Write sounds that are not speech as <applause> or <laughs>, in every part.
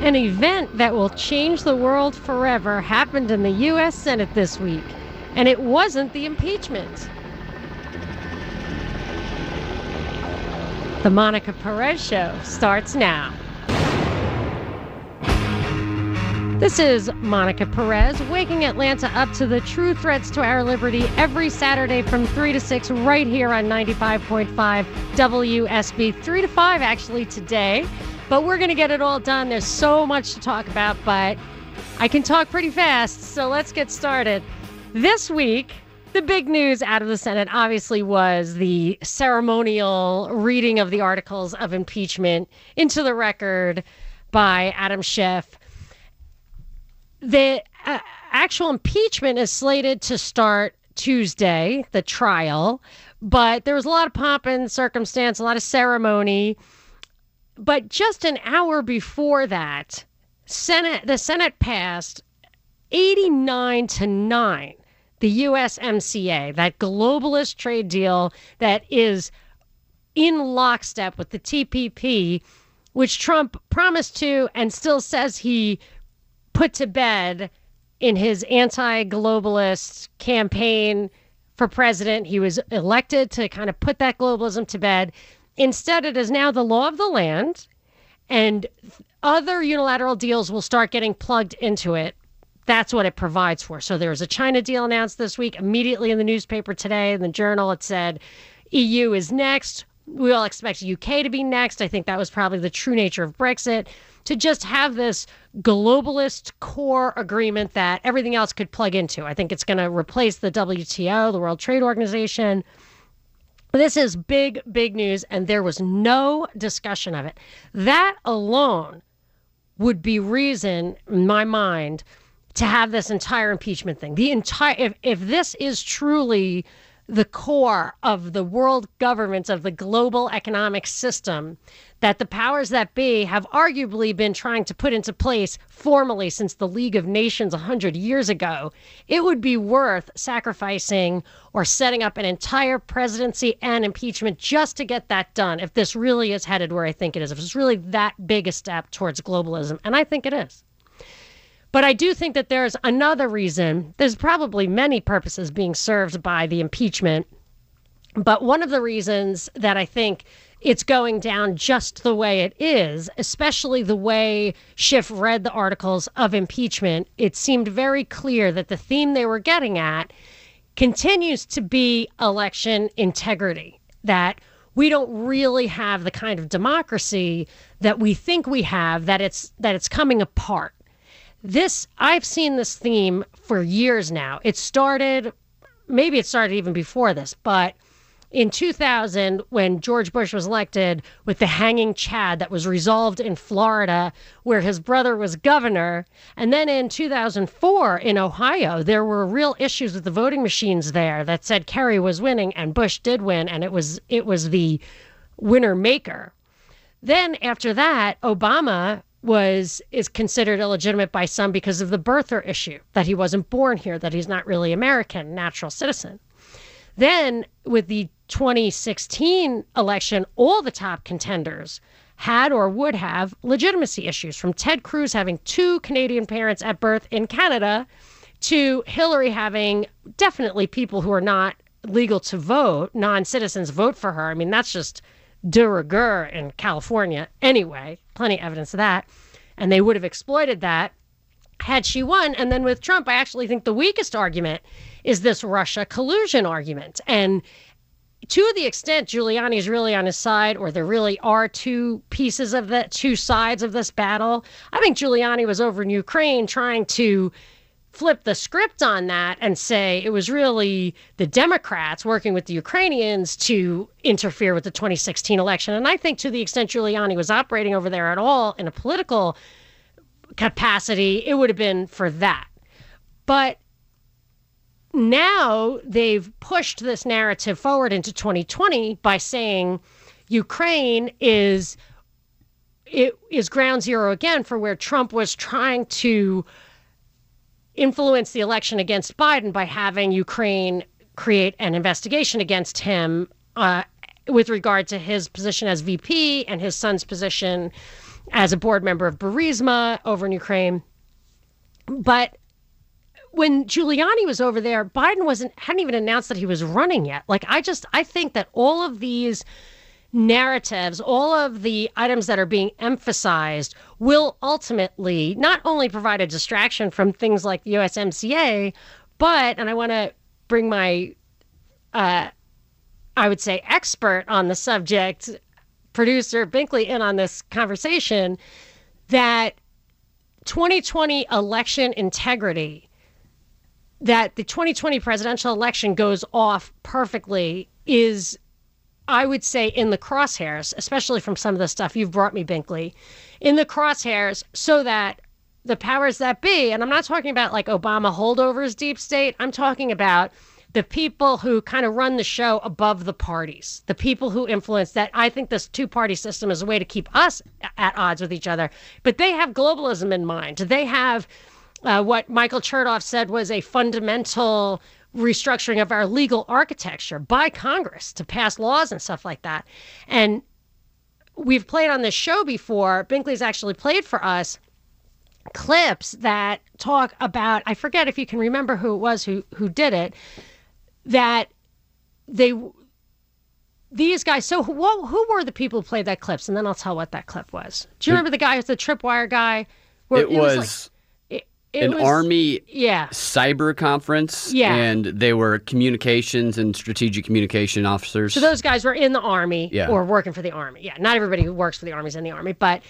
An event that will change the world forever happened in the U.S. Senate this week, and it wasn't the impeachment. The Monica Perez Show starts now. This is Monica Perez, waking Atlanta up to the true threats to our liberty every Saturday from 3 to 6, right here on 95.5 WSB. 3 to 5, actually, today. But we're going to get it all done. There's so much to talk about, but I can talk pretty fast, so let's get started. This week, the big news out of the Senate obviously was the ceremonial reading of the articles of impeachment into the record by Adam Schiff the uh, actual impeachment is slated to start Tuesday, the trial, but there was a lot of pomp and circumstance, a lot of ceremony. But just an hour before that, Senate the Senate passed 89 to 9 the USMCA, that globalist trade deal that is in lockstep with the TPP, which Trump promised to and still says he put to bed in his anti globalist campaign for president. He was elected to kind of put that globalism to bed. Instead, it is now the law of the land, and other unilateral deals will start getting plugged into it. That's what it provides for. So there was a China deal announced this week. Immediately in the newspaper today, in the journal, it said EU is next. We all expect UK to be next. I think that was probably the true nature of Brexit to just have this globalist core agreement that everything else could plug into. I think it's going to replace the WTO, the World Trade Organization. This is big, big news, and there was no discussion of it. That alone would be reason, in my mind, to have this entire impeachment thing. The entire, if, if this is truly the core of the world governments of the global economic system that the powers that be have arguably been trying to put into place formally since the League of Nations 100 years ago, it would be worth sacrificing or setting up an entire presidency and impeachment just to get that done if this really is headed where I think it is, if it's really that big a step towards globalism. And I think it is. But I do think that there's another reason. There's probably many purposes being served by the impeachment. But one of the reasons that I think it's going down just the way it is, especially the way Schiff read the articles of impeachment, it seemed very clear that the theme they were getting at continues to be election integrity. That we don't really have the kind of democracy that we think we have, that it's that it's coming apart this I've seen this theme for years now. It started maybe it started even before this, but in 2000 when George Bush was elected with the hanging Chad that was resolved in Florida where his brother was governor and then in 2004 in Ohio there were real issues with the voting machines there that said Kerry was winning and Bush did win and it was it was the winner maker then after that Obama was is considered illegitimate by some because of the birther issue that he wasn't born here that he's not really american natural citizen. Then with the 2016 election all the top contenders had or would have legitimacy issues from ted cruz having two canadian parents at birth in canada to hillary having definitely people who are not legal to vote non-citizens vote for her. I mean that's just de rigueur in California anyway. Plenty of evidence of that. And they would have exploited that had she won. And then with Trump, I actually think the weakest argument is this Russia collusion argument. And to the extent Giuliani is really on his side, or there really are two pieces of the two sides of this battle, I think Giuliani was over in Ukraine trying to flip the script on that and say it was really the Democrats working with the Ukrainians to interfere with the 2016 election. And I think to the extent Giuliani was operating over there at all in a political capacity, it would have been for that. But now they've pushed this narrative forward into 2020 by saying Ukraine is it is ground zero again for where Trump was trying to influence the election against Biden by having Ukraine create an investigation against him uh, with regard to his position as VP and his son's position as a board member of Burisma over in Ukraine. But when Giuliani was over there, Biden wasn't hadn't even announced that he was running yet. Like I just I think that all of these narratives, all of the items that are being emphasized will ultimately not only provide a distraction from things like the USMCA, but and I want to bring my uh I would say expert on the subject, producer Binkley in on this conversation that 2020 election integrity that the 2020 presidential election goes off perfectly is I would say in the crosshairs, especially from some of the stuff you've brought me, Binkley, in the crosshairs, so that the powers that be, and I'm not talking about like Obama holdovers, deep state, I'm talking about the people who kind of run the show above the parties, the people who influence that. I think this two party system is a way to keep us at odds with each other, but they have globalism in mind. They have uh, what Michael Chertoff said was a fundamental restructuring of our legal architecture by Congress to pass laws and stuff like that. And we've played on this show before. Binkley's actually played for us clips that talk about I forget if you can remember who it was who who did it that they these guys so who, who were the people who played that clips and then I'll tell what that clip was. Do you remember the guy who's the tripwire guy? Where it, it was, was like, it, an was, army yeah. cyber conference yeah. and they were communications and strategic communication officers so those guys were in the army yeah. or working for the army yeah not everybody who works for the army is in the army but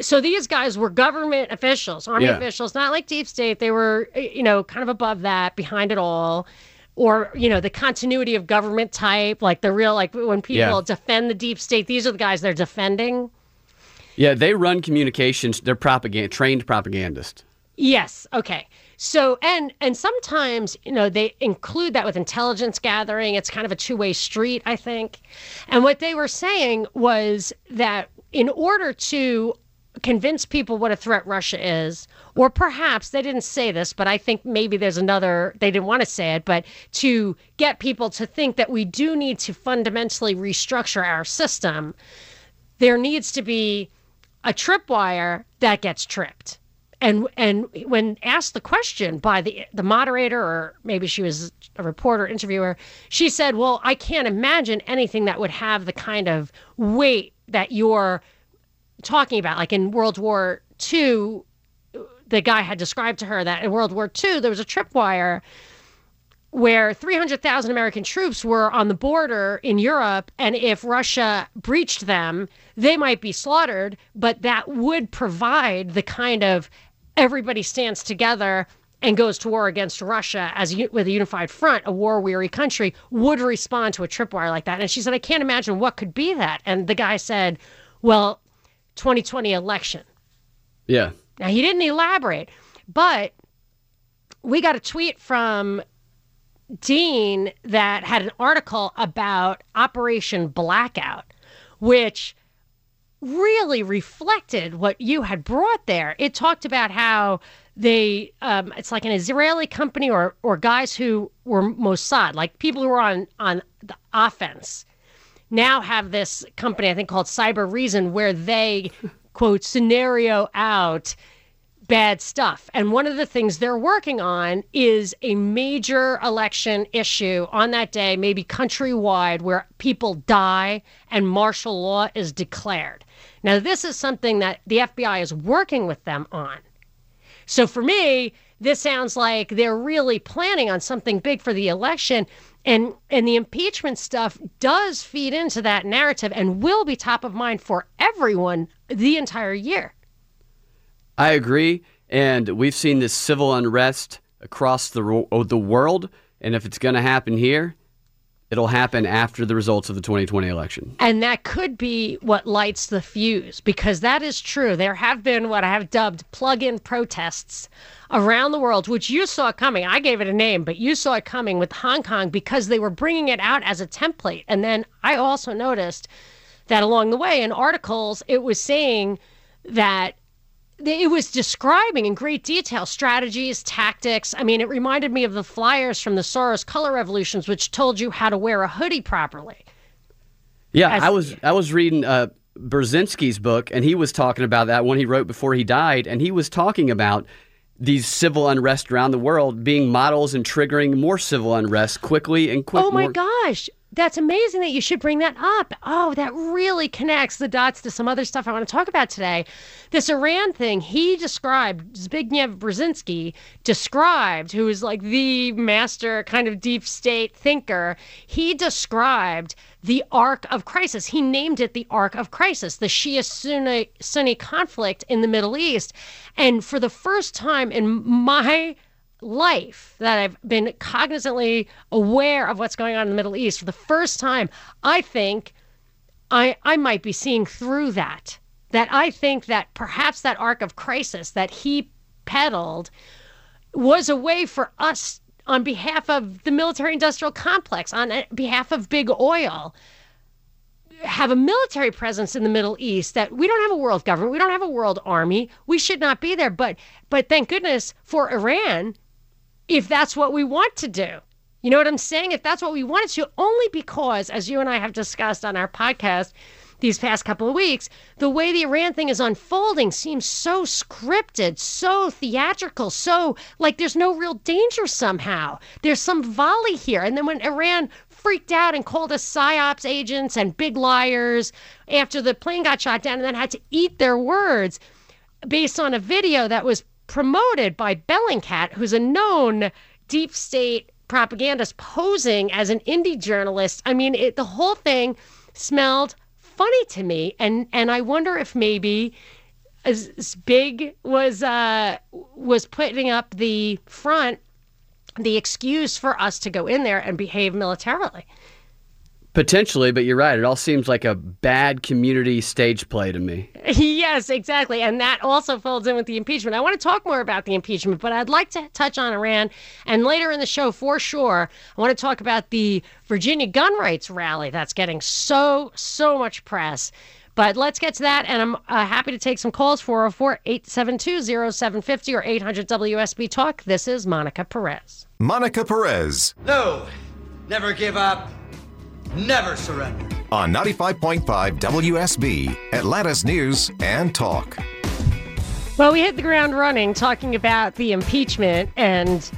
so these guys were government officials army Yeah. officials not like deep state they were you know kind of above that behind it all or you know the continuity of government type like the real like when people defend the deep state these are the guys they're defending yeah they run communications they're propaganda trained propagandists Yes. Okay. So and and sometimes you know they include that with intelligence gathering. It's kind of a two way street, I think. And what they were saying was that in order to convince people what a threat Russia is, or perhaps they didn't say this, but I think maybe there's another, they didn't want to say it, but to get people to think that we do need to fundamentally restructure our system, there needs to be a tripwire that gets tripped. And and when asked the question by the the moderator or maybe she was a reporter interviewer, she said, "Well, I can't imagine anything that would have the kind of weight that you're talking about. Like in World War II, the guy had described to her that in World War II there was a tripwire where 300,000 American troops were on the border in Europe, and if Russia breached them, they might be slaughtered, but that would provide the kind of everybody stands together and goes to war against Russia as with a unified front, a war weary country would respond to a tripwire like that. And she said, I can't imagine what could be that. And the guy said, Well, 2020 election. yeah Now, he didn't elaborate, but we got a tweet from Dean that had an article about Operation Blackout, which really reflected what you had brought there. It talked about how they, um, it's like an Israeli company or, or guys who were Mossad, like people who were on, on the offense now have this company, I think called Cybereason, where they quote scenario out bad stuff. And one of the things they're working on is a major election issue on that day, maybe countrywide, where people die and martial law is declared. Now, this is something that the FBI is working with them on. So for me, this sounds like they're really planning on something big for the election. And and the impeachment stuff does feed into that narrative and will be top of mind for everyone the entire year. I agree, and we've seen this civil unrest across the the world, and if it's going to happen here, it'll happen after the results of the 2020 election. And that could be what lights the fuse because that is true. There have been what I have dubbed plug in protests around the world, which you saw coming. I gave it a name, but you saw it coming with Hong Kong because they were bringing it out as a template. And then I also noticed that along the way in articles, it was saying that it was describing in great detail strategies, tactics. I mean, it reminded me of the flyers from the Soros color revolutions, which told you how to wear a hoodie properly. Yeah, As- I was I was reading uh, Brzezinski's book, and he was talking about that one he wrote before he died, and he was talking about these civil unrest around the world being models and triggering more civil unrest quickly and quick. Oh my more- gosh. That's amazing that you should bring that up. Oh, that really connects the dots to some other stuff I want to talk about today. This Iran thing, he described, Zbigniew Brzezinski described, who is like the master kind of deep state thinker, he described the arc of crisis. He named it the arc of crisis, the Shia Sunni, Sunni conflict in the Middle East. And for the first time in my life that I've been cognizantly aware of what's going on in the Middle East for the first time, I think I I might be seeing through that. That I think that perhaps that arc of crisis that he peddled was a way for us on behalf of the military industrial complex, on behalf of big oil, have a military presence in the Middle East that we don't have a world government, we don't have a world army, we should not be there. But but thank goodness for Iran, if that's what we want to do. You know what I'm saying? If that's what we wanted to, only because, as you and I have discussed on our podcast these past couple of weeks, the way the Iran thing is unfolding seems so scripted, so theatrical, so like there's no real danger somehow. There's some volley here. And then when Iran freaked out and called us psyops agents and big liars after the plane got shot down and then had to eat their words based on a video that was promoted by Bellingcat, who's a known deep state propagandist posing as an indie journalist. I mean, it, the whole thing smelled funny to me, and and I wonder if maybe as, as big was uh, was putting up the front, the excuse for us to go in there and behave militarily. Potentially, but you're right. It all seems like a bad community stage play to me. <laughs> Yes, exactly. And that also folds in with the impeachment. I want to talk more about the impeachment, but I'd like to touch on Iran. And later in the show, for sure, I want to talk about the Virginia gun rights rally that's getting so, so much press. But let's get to that. And I'm uh, happy to take some calls 404 872 0750 or 800 WSB Talk. This is Monica Perez. Monica Perez No, never give up, never surrender. on 95.5 WSB, Atlanta's News and Talk. Well, we hit the ground running talking about the impeachment and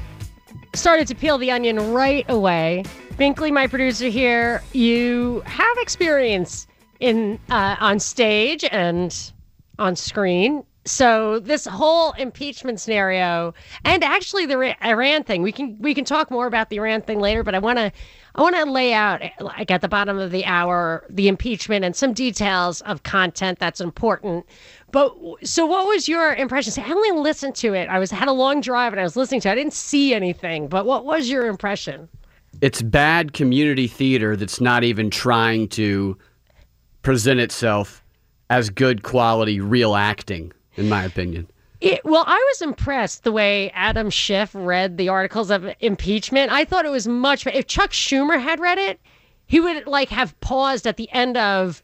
started to peel the onion right away. Binkley, my producer here, you have experience in uh, on stage and on screen. So this whole impeachment scenario, and actually the Iran thing, we can we can talk more about the Iran thing later. But I want to I want to lay out eh, like at the bottom of the hour the impeachment and some details of content that's important. But so, what was your impression? I only listened to it. I was had a long drive and I was listening to. it. I didn't see anything. But what was your impression? It's bad community theater that's not even trying to present itself as good quality real acting, in my opinion. It, well, I was impressed the way Adam Schiff read the articles of impeachment. I thought it was much. If Chuck Schumer had read it, he would like have paused at the end of,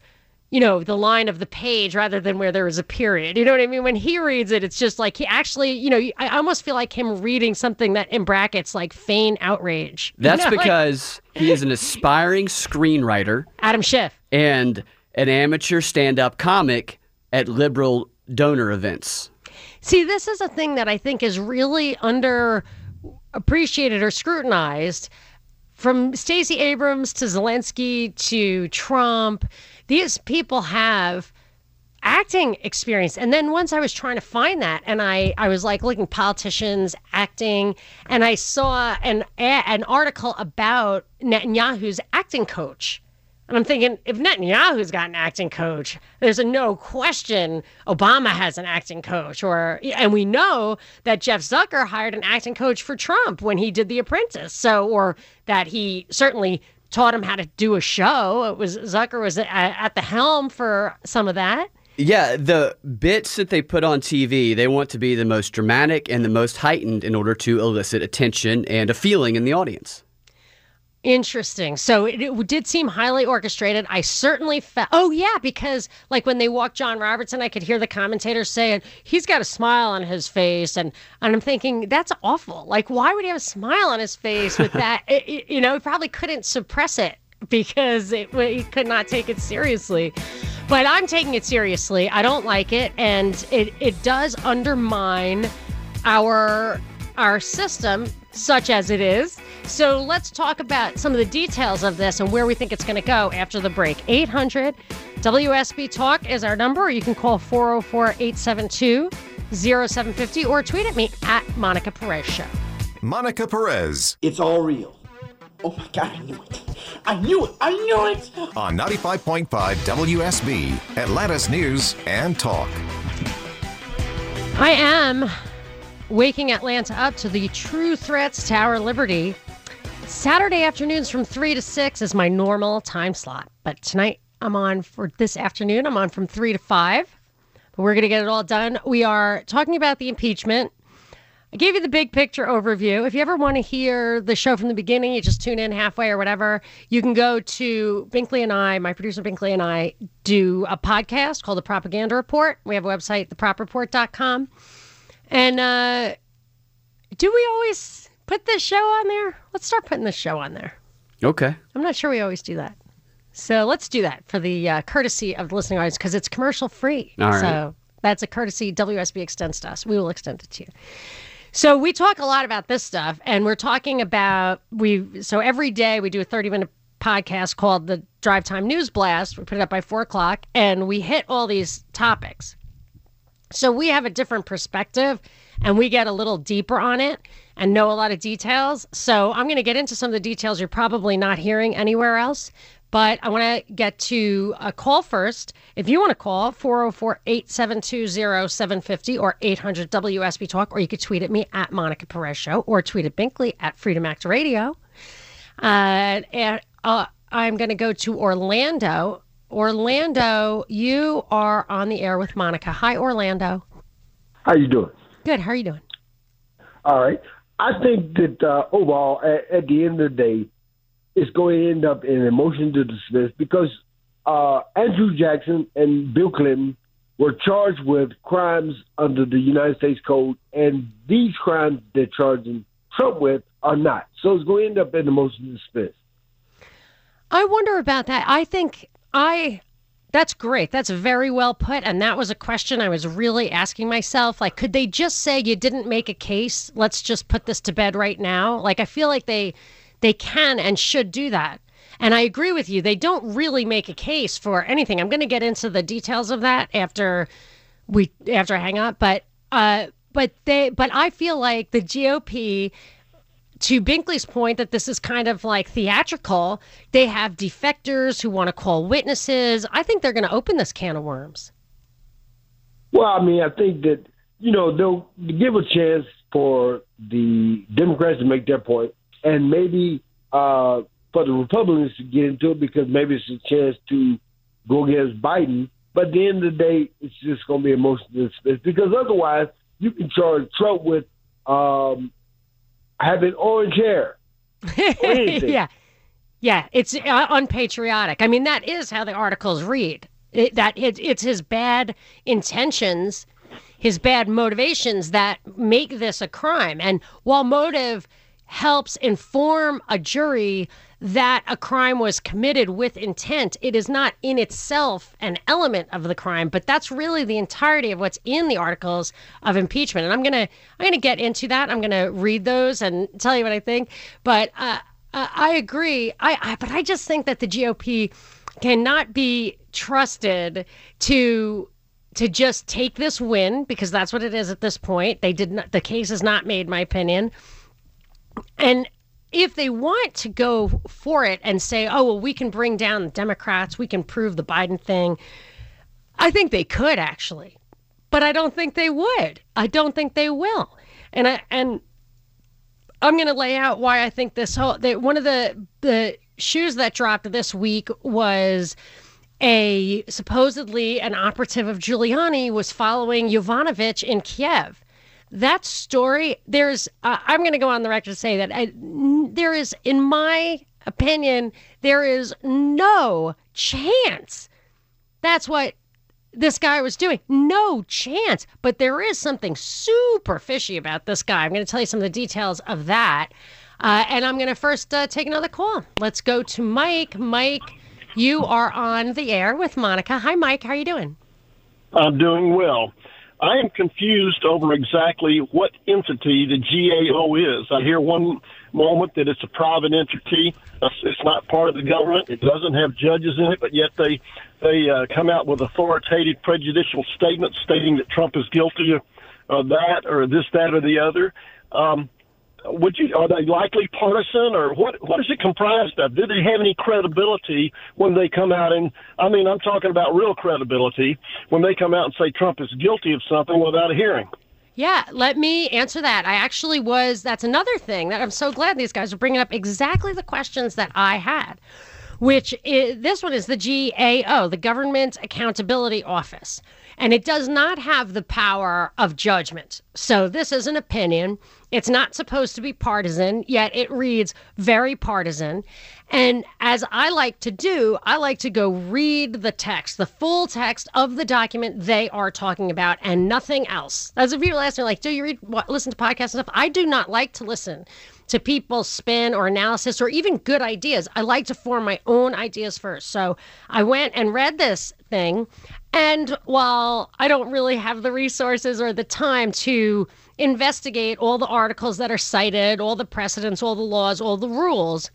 you know, the line of the page rather than where there was a period. You know what I mean? When he reads it, it's just like he actually, you know, I almost feel like him reading something that in brackets like feign outrage. <laughs> You That's know, like because he is an aspiring screenwriter Adam Schiff. and an amateur stand up comic at liberal donor events. See, this is a thing that I think is really underappreciated or scrutinized. From Stacey Abrams to Zelensky to Trump, these people have acting experience. And then once I was trying to find that, and I, I was like looking politicians acting, and I saw an an article about Netanyahu's acting coach. And I'm thinking, if Netanyahu's got an acting coach, there's a no question Obama has an acting coach. Or and we know that Jeff Zucker hired an acting coach for Trump when he did The Apprentice. So or that he certainly taught him how to do a show. It was Zucker was at, at the helm for some of that. Yeah, the bits that they put on TV, they want to be the most dramatic and the most heightened in order to elicit attention and a feeling in the audience. Interesting. So it, it did seem highly orchestrated. I certainly felt. Oh yeah, because like when they walked John Robertson, I could hear the commentators saying he's got a smile on his face, and and I'm thinking that's awful. Like why would he have a smile on his face with that? <laughs> it, you know, he probably couldn't suppress it because it, he could not take it seriously. But I'm taking it seriously. I don't like it, and it it does undermine our our system, such as it is. So let's talk about some of the details of this and where we think it's going to go after the break. 800 WSB Talk is our number. You can call 404 872 0750 or tweet at me at Monica Perez Show. Monica Perez It's all real. Oh my God, I knew it. I knew it. I knew it. on 95.5 WSB, Atlanta's News and Talk. I am waking Atlanta up to the True Threats to our Liberty. Saturday afternoons from 3 to 6 is my normal time slot. But tonight I'm on for this afternoon, I'm on from 3 to 5. But we're going to get it all done. We are talking about the impeachment. I gave you the big picture overview. If you ever want to hear the show from the beginning, you just tune in halfway or whatever. You can go to Binkley and I, my producer Binkley and I, do a podcast called The Propaganda Report. We have a website, thepropreport.com. And uh, do we always put this show on there? Let's start putting this show on there. Okay. I'm not sure we always do that. So let's do that for the uh, courtesy of the listening audience because it's commercial free. All right. So that's a courtesy WSB extends to us. We will extend it to you. So we talk a lot about this stuff, and we're talking about we. So every day we do a 30 minute podcast called the Drive Time News Blast. We put it up by four o'clock, and we hit all these topics. So we have a different perspective and we get a little deeper on it and know a lot of details. So I'm going to get into some of the details you're probably not hearing anywhere else. But I want to get to a call first. If you want to call, 404 872 0750 or 800 WSB Talk, or you could tweet at me at Monica Perez Show or tweet at Binkley at Freedom Act Radio. Uh, and uh, I'm going to go to Orlando. Orlando, you are on the air with Monica. Hi, Orlando. How you doing? Good. How are you doing? All right. I think that uh, overall, at, at the end of the day, it's going to end up in a motion to dismiss because uh, Andrew Jackson and Bill Clinton were charged with crimes under the United States Code, and these crimes they're charging Trump with are not. So it's going to end up in a motion to dismiss. I wonder about that. I think I that's great. That's very well put and that was a question I was really asking myself like could they just say you didn't make a case? Let's just put this to bed right now? Like I feel like they they can and should do that. And I agree with you. They don't really make a case for anything. I'm going to get into the details of that after we after I hang up, but uh but they but I feel like the GOP to Binkley's point that this is kind of like theatrical, they have defectors who want to call witnesses. I think they're going to open this can of worms. Well, I mean, I think that you know they'll give a chance for the Democrats to make their point, and maybe uh, for the Republicans to get into it because maybe it's a chance to go against Biden. But at the end of the day, it's just going to be dismiss because otherwise you can charge Trump with um, having orange hair. <laughs> yeah. Yeah, it's uh, unpatriotic. I mean, that is how the articles read. It, that it, it's his bad intentions, his bad motivations that make this a crime. And while motive helps inform a jury that a crime was committed with intent, it is not in itself an element of the crime. But that's really the entirety of what's in the articles of impeachment. And I'm gonna I'm gonna get into that. I'm gonna read those and tell you what I think. But uh, uh, I agree. I, I but I just think that the GOP cannot be trusted to to just take this win because that's what it is at this point. They did not. The case is not made, my opinion. And if they want to go for it and say, "Oh, well, we can bring down the Democrats, we can prove the Biden thing," I think they could actually, but I don't think they would. I don't think they will. And I and I'm going to lay out why I think this whole that one of the the shoes that dropped this week was a supposedly an operative of Giuliani was following Yovanovitch in Kiev. That story, there's, uh, I'm going to go on the record to say that I, there is, in my opinion, there is no chance that's what this guy was doing. No chance. But there is something super fishy about this guy. I'm going to tell you some of the details of that. Uh, and I'm going to first uh, take another call. Let's go to Mike. Mike, You are on the air with Monica. Hi, Mike. How are you doing? I'm doing well. I am confused over exactly what entity the GAO is. I hear one moment that it's a private entity. It's not part of the government. It doesn't have judges in it, but yet they they uh, come out with authoritative, prejudicial statements stating that Trump is guilty of uh, that or this, that, or the other. Um, would you are they likely partisan or what what is it comprised of? Do they have any credibility when they come out and I mean I'm talking about real credibility when they come out and say Trump is guilty of something without a hearing? Yeah, let me answer that. I actually was that's another thing that I'm so glad these guys are bringing up exactly the questions that I had. Which is, this one is the GAO, the Government Accountability Office and it does not have the power of judgment. So this is an opinion. It's not supposed to be partisan, yet it reads very partisan. And as I like to do, I like to go read the text, the full text of the document they are talking about, and nothing else. As if you ask me, like, do you read, what, listen to podcasts and stuff? I do not like to listen to people's spin or analysis or even good ideas. I like to form my own ideas first. So I went and read this thing and while I don't really have the resources or the time to investigate all the articles that are cited, all the precedents, all the laws, all the rules,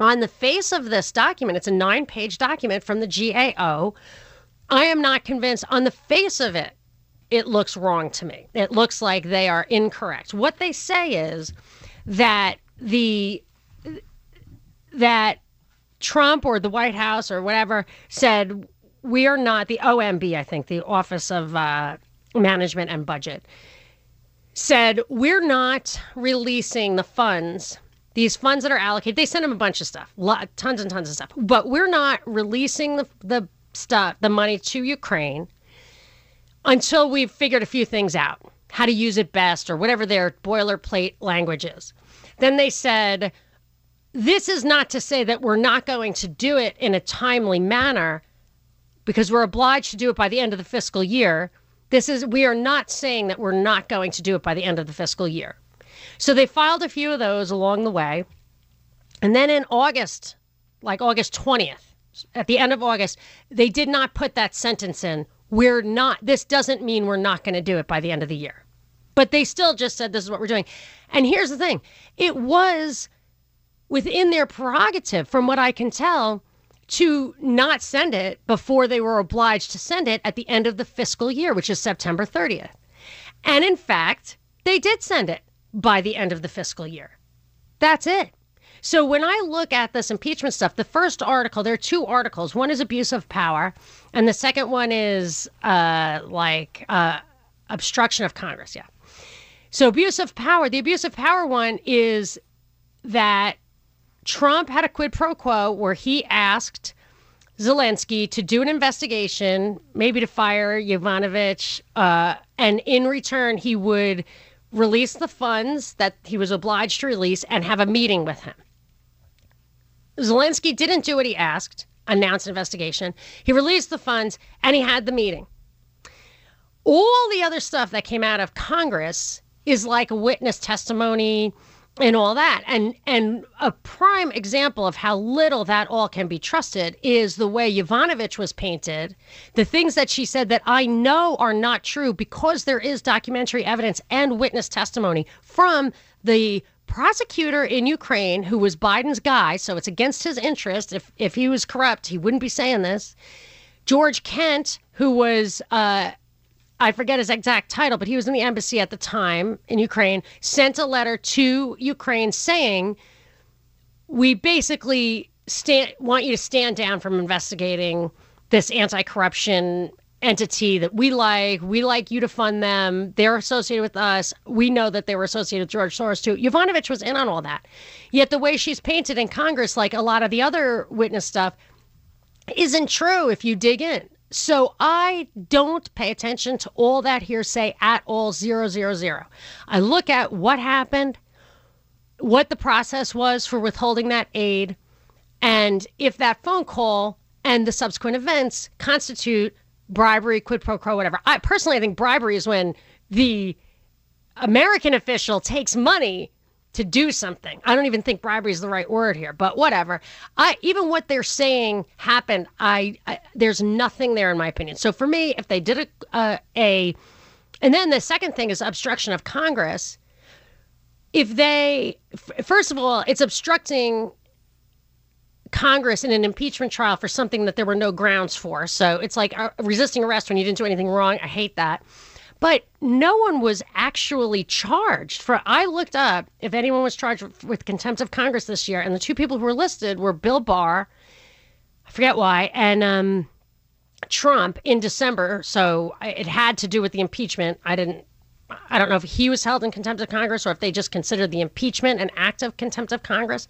on the face of this document, it's a nine page document from the GAO. I am not convinced on the face of it, it looks wrong to me. It looks like they are incorrect. What they say is that the that Trump or the White House or whatever said we are not the OMB, I think, the Office of uh, Management and Budget, said we're not releasing the funds. These funds that are allocated, they send them a bunch of stuff, lot, tons and tons of stuff, but we're not releasing the, the stuff, the money to Ukraine until we've figured a few things out, how to use it best, or whatever their boilerplate language is. Then they said, this is not to say that we're not going to do it in a timely manner, because we're obliged to do it by the end of the fiscal year. This is, we are not saying that we're not going to do it by the end of the fiscal year. So they filed a few of those along the way. And then in August, like August 20th, at the end of August, they did not put that sentence in. We're not, this doesn't mean we're not going to do it by the end of the year. But they still just said this is what we're doing. And here's the thing it was within their prerogative, from what I can tell, to not send it before they were obliged to send it at the end of the fiscal year, which is September 30th. And in fact, they did send it by the end of the fiscal year. That's it. So when I look at this impeachment stuff, the first article, there are two articles. One is abuse of power, and the second one is uh, like uh, obstruction of Congress. Yeah. So abuse of power, the abuse of power one is that Trump had a quid pro quo where he asked Zelensky to do an investigation, maybe to fire Yovanovitch, uh, and in return, he would release the funds that he was obliged to release and have a meeting with him. Zelensky didn't do what he asked, announce an investigation. He released the funds and he had the meeting. All the other stuff that came out of Congress is like witness testimony, and all that. And and a prime example of how little that all can be trusted is the way Yovanovitch was painted. The things that she said that I know are not true because there is documentary evidence and witness testimony from the prosecutor in Ukraine who was Biden's guy so it's against his interest. If if he was corrupt he wouldn't be saying this. George Kent who was uh I forget his exact title, but he was in the embassy at the time in Ukraine, sent a letter to Ukraine saying, We basically stand, want you to stand down from investigating this anti corruption entity that we like. We like you to fund them. They're associated with us. We know that they were associated with George Soros too. Yovanovitch was in on all that. Yet the way she's painted in Congress, like a lot of the other witness stuff, isn't true if you dig in. So I don't pay attention to all that hearsay at all, zero, zero, zero. I look at what happened, what the process was for withholding that aid, and if that phone call and the subsequent events constitute bribery, quid pro quo, whatever. I personally I think bribery is when the American official takes money to do something. I don't even think bribery is the right word here, but whatever. I even what they're saying happened. I, I there's nothing there in my opinion. So for me, if they did a, a and then the second thing is obstruction of Congress. If they, first of all, it's obstructing Congress in an impeachment trial for something that there were no grounds for. So it's like uh, resisting arrest when you didn't do anything wrong. I hate that. But no one was actually charged for. I looked up if anyone was charged with, contempt of Congress this year, and the two people who were listed were Bill Barr, I forget why, and um, Trump in December. So it had to do with the impeachment. I didn't. I don't know if he was held in contempt of Congress or if they just considered the impeachment an act of contempt of Congress.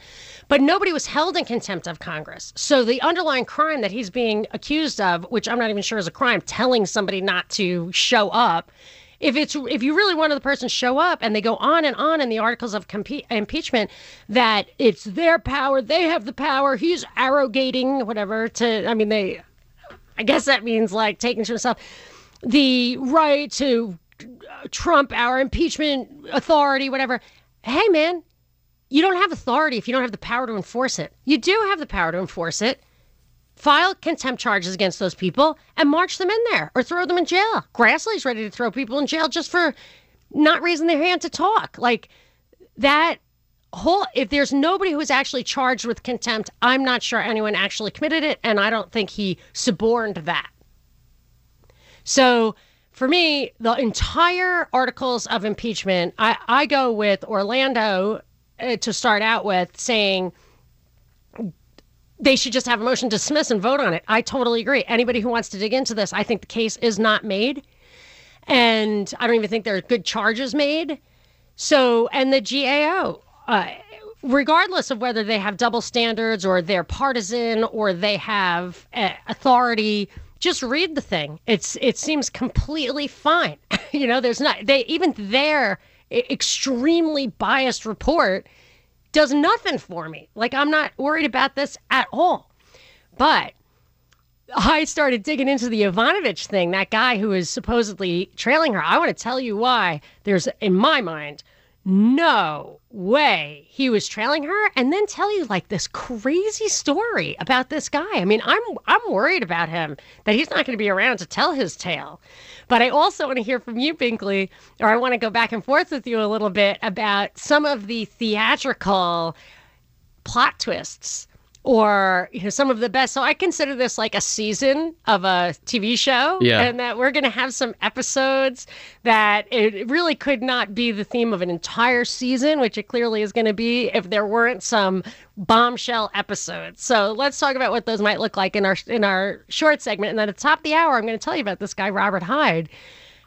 But nobody was held in contempt of Congress. So the underlying crime that he's being accused of, which I'm not even sure is a crime, telling somebody not to show up. If it's if you really wanted the person to show up and they go on and on in the articles of compe- impeachment that it's their power, they have the power, he's arrogating whatever to I mean they I guess that means like taking to himself the right to trump our impeachment authority, whatever. Hey, man, you don't have authority if you don't have the power to enforce it. You do have the power to enforce it. File contempt charges against those people and march them in there or throw them in jail. Grassley's ready to throw people in jail just for not raising their hand to talk. Like that whole if there's nobody who is actually charged with contempt, I'm not sure anyone actually committed it, and I don't think he suborned that. So for me, the entire articles of impeachment, I, I go with Orlando uh, to start out with saying they should just have a motion to dismiss and vote on it. I totally agree. Anybody who wants to dig into this, I think the case is not made. And I don't even think there are good charges made. So, and the GAO, uh, regardless of whether they have double standards or they're partisan or they have uh, authority, just read the thing. It's it seems completely fine. <laughs> you know, there's not they even their extremely biased report does nothing for me. Like I'm not worried about this at all. But I started digging into the Yovanovitch thing, that guy who is supposedly trailing her. I want to tell you why there's, in my mind, no way he was trailing her and then tell you like this crazy story about this guy. I mean, I'm I'm worried about him that he's not going to be around to tell his tale. But I also want to hear from you, Binkley, or I want to go back and forth with you a little bit about some of the theatrical plot twists or you know some of the best so i consider this like a season of a tv show Yeah. and that we're going to have some episodes that it really could not be the theme of an entire season which it clearly is going to be if there weren't some bombshell episodes so let's talk about what those might look like in our in our short segment and then at the top of the hour i'm going to tell you about this guy robert hyde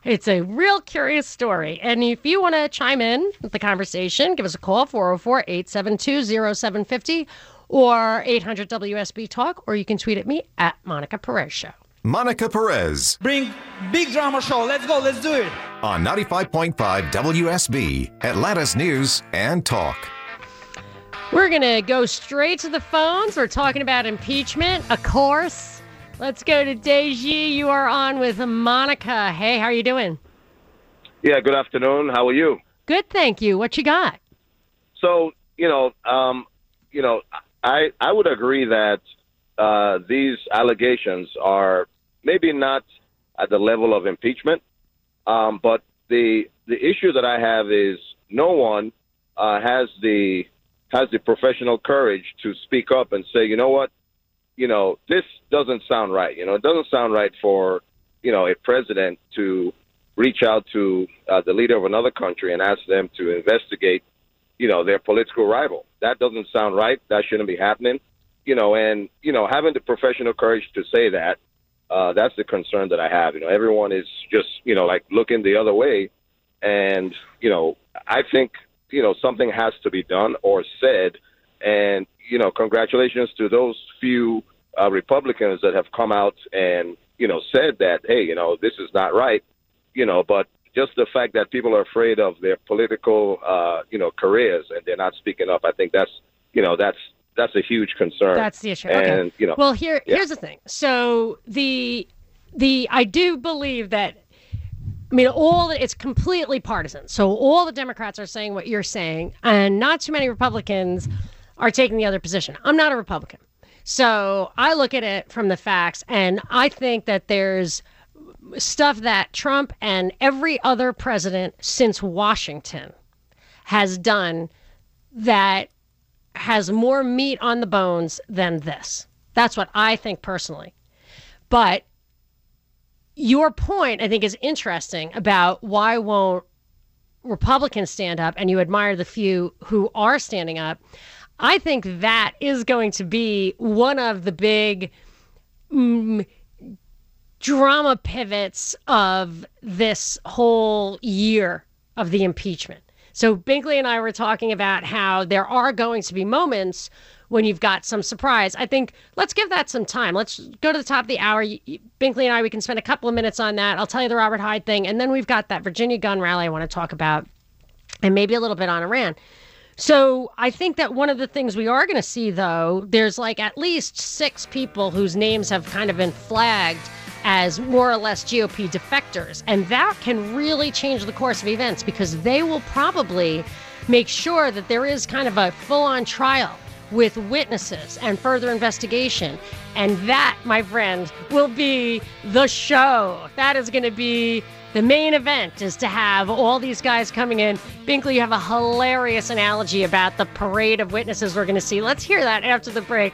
it's a real curious story. And if you want to chime in with the conversation, give us a call 404 872 0750 or 800 WSB Talk, or you can tweet at me at Monica Perez Show. Monica Perez Bring big drama show. Let's go. Let's do it. on 95.5 WSB, Atlanta's News and Talk. We're going to go straight to the phones. We're talking about impeachment, of course. Let's go to Deji. You are on with Monica. Hey, how are you doing? Yeah, good afternoon. How are you? Good, thank you. What you got? So, you know, um, you know, I I would agree that uh, these allegations are maybe not at the level of impeachment, um, but the the issue that I have is no one uh, has the has the professional courage to speak up and say, you know what, you know, this doesn't sound right. You know, it doesn't sound right for you know a president to reach out to uh, the leader of another country and ask them to investigate you know, their political rival. That doesn't sound right. That shouldn't be happening. You know, and you know, having the professional courage to say that, uh, that's the concern that I have. You know, everyone is just, you know, like looking the other way, and you know, I think you know something has to be done or said, and you know, congratulations to those few uh, Republicans that have come out and you know said that, hey, you know, this is not right. You know, but just the fact that people are afraid of their political, uh, you know, careers and they're not speaking up, I think that's, you know, that's that's a huge concern. That's the issue. Okay. You know, well, here yeah. here's the thing. So the the I do believe that I mean, all it's completely partisan. So all the Democrats are saying what you're saying, and not too many Republicans are taking the other position. I'm not a Republican. So I look at it from the facts, and I think that there's stuff that Trump and every other president since Washington has done that has more meat on the bones than this. That's what I think personally. But your point, I think, is interesting about why won't Republicans stand up and you admire the few who are standing up. I think that is going to be one of the big mm, drama pivots of this whole year of the impeachment. So Binkley and I were talking about how there are going to be moments when you've got some surprise. I think let's give that some time. Let's go to the top of the hour. Binkley and I, we can spend a couple of minutes on that. I'll tell you the Robert Hyde thing. And then we've got that Virginia gun rally I want to talk about and maybe a little bit on Iran. So I think that one of the things we are going to see, though, there's like at least six people whose names have kind of been flagged as more or less GOP defectors. And that can really change the course of events because they will probably make sure that there is kind of a full on trial with witnesses and further investigation. And that, my friend, will be the show. That is going to be the main event is to have all these guys coming in. Binkley, you have a hilarious analogy about the parade of witnesses we're going to see. Let's hear that after the break.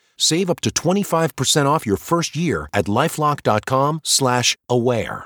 Save up to 25% off your first year at lifelock.com/aware.